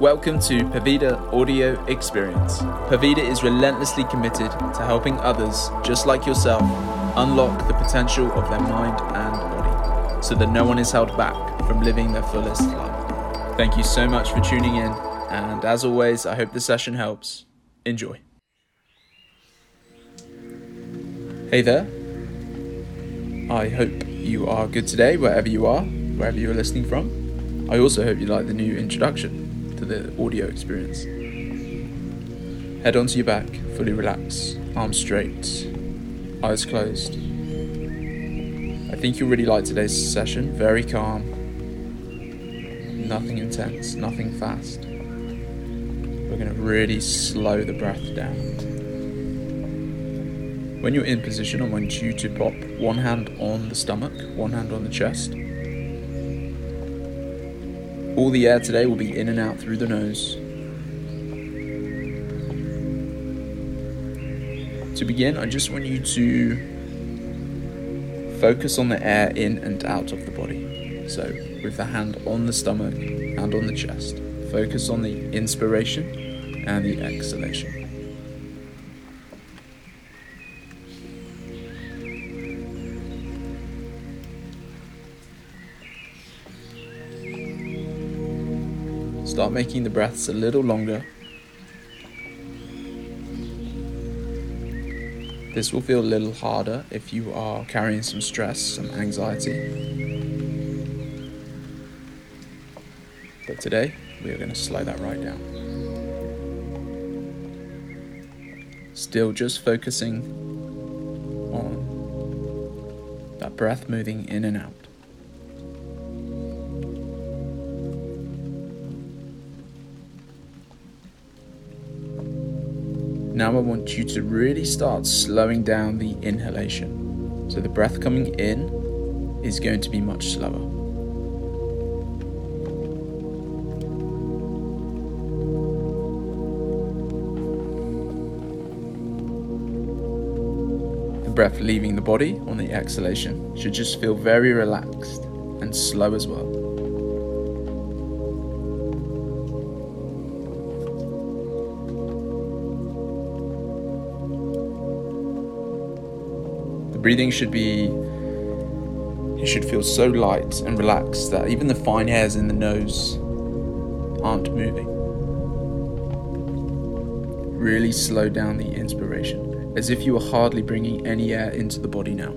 Welcome to Purvida Audio Experience. Purvida is relentlessly committed to helping others, just like yourself, unlock the potential of their mind and body so that no one is held back from living their fullest life. Thank you so much for tuning in, and as always, I hope the session helps. Enjoy. Hey there. I hope you are good today, wherever you are, wherever you are listening from. I also hope you like the new introduction the audio experience. Head onto your back, fully relaxed, arms straight, eyes closed. I think you'll really like today's session. Very calm, nothing intense, nothing fast. We're going to really slow the breath down. When you're in position, I want you to pop one hand on the stomach, one hand on the chest. All the air today will be in and out through the nose. To begin, I just want you to focus on the air in and out of the body. So, with the hand on the stomach and on the chest, focus on the inspiration and the exhalation. Start making the breaths a little longer. This will feel a little harder if you are carrying some stress, some anxiety. But today, we are going to slow that right down. Still just focusing on that breath moving in and out. Now I want you to really start slowing down the inhalation. So the breath coming in is going to be much slower. The breath leaving the body on the exhalation should just feel very relaxed and slow as well. Breathing should be you should feel so light and relaxed that even the fine hairs in the nose aren't moving. Really slow down the inspiration, as if you are hardly bringing any air into the body now.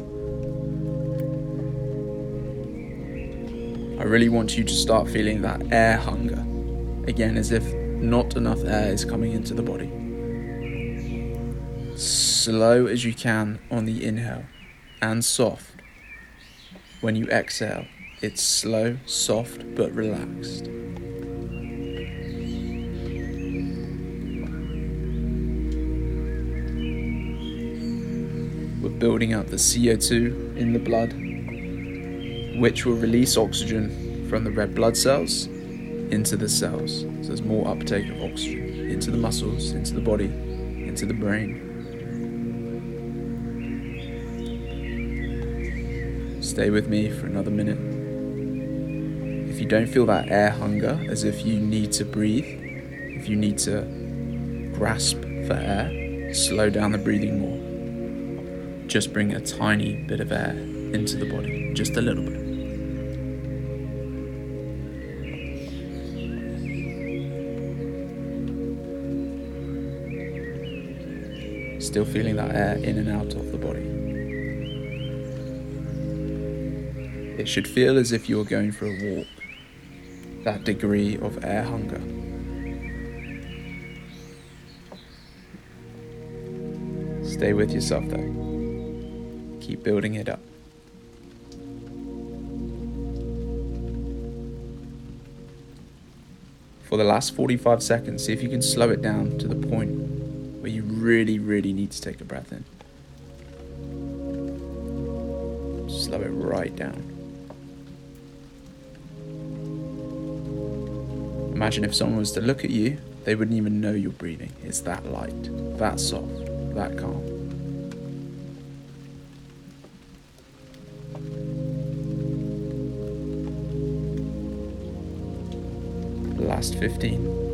I really want you to start feeling that air hunger, again, as if not enough air is coming into the body. Slow as you can on the inhale and soft. When you exhale, it's slow, soft, but relaxed. We're building up the CO2 in the blood, which will release oxygen from the red blood cells into the cells. So there's more uptake of oxygen into the muscles, into the body, into the brain. Stay with me for another minute. If you don't feel that air hunger, as if you need to breathe, if you need to grasp for air, slow down the breathing more. Just bring a tiny bit of air into the body, just a little bit. Still feeling that air in and out of the body. It should feel as if you are going for a walk. That degree of air hunger. Stay with yourself though. Keep building it up. For the last 45 seconds, see if you can slow it down to the point where you really, really need to take a breath in. Slow it right down. Imagine if someone was to look at you, they wouldn't even know you're breathing. It's that light, that soft, that calm. Last 15.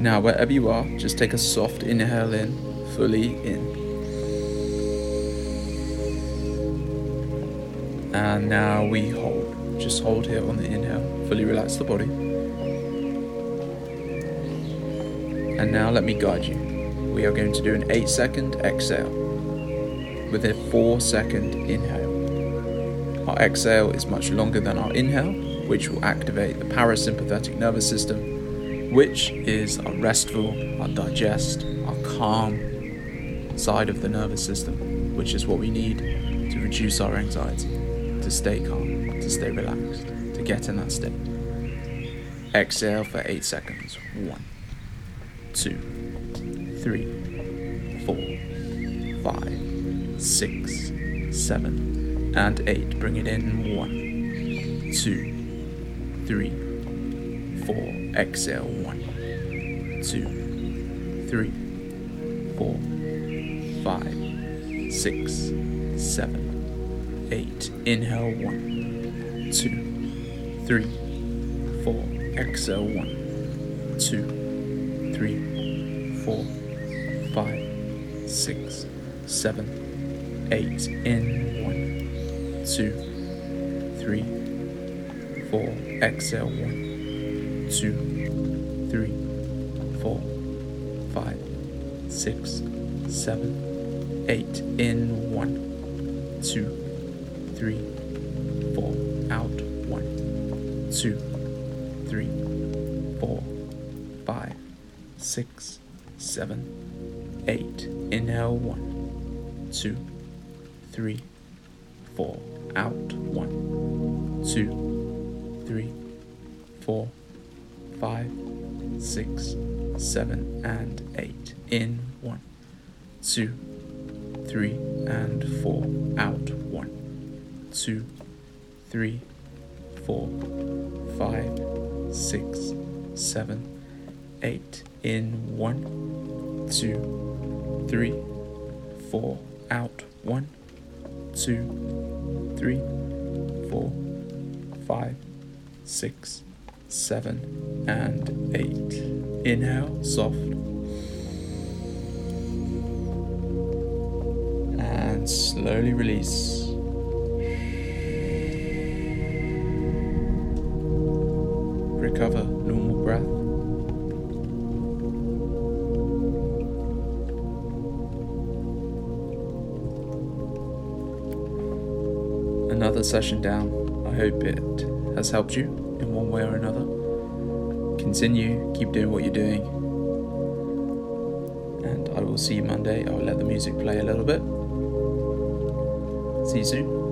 Now, wherever you are, just take a soft inhale in, fully in. And now we hold. Just hold here on the inhale, fully relax the body. And now let me guide you. We are going to do an 8 second exhale with a 4 second inhale. Our exhale is much longer than our inhale, which will activate the parasympathetic nervous system which is our restful, our digest, our calm side of the nervous system, which is what we need to reduce our anxiety, to stay calm, to stay relaxed, to get in that state. Exhale for eight seconds. One, two, three, four, five, six, seven, and eight. Bring it in. One, two, three four, exhale, one, two, three, four, five, six, seven, eight. Inhale, one, two, three, four, exhale, one, two, three, four, five, six, seven, eight. In, one, two, three, four, exhale, one two, three, four, five, six, seven, eight. In one, two, three, four. Out one, two, three, four, five, six, seven, eight. Inhale one, two, three, four. Out one, two, three, four five, six, seven, and eight. In one, two, three, and four. Out one, two, three, four, five, six, seven, eight. In one, two, three, four. Out one, two, three, four, five, six seven, and eight. Inhale, soft. And slowly release. Recover normal breath. Another session down. I hope it has helped you in one way or another. Continue, keep doing what you're doing. And I will see you Monday. I'll let the music play a little bit. See you soon.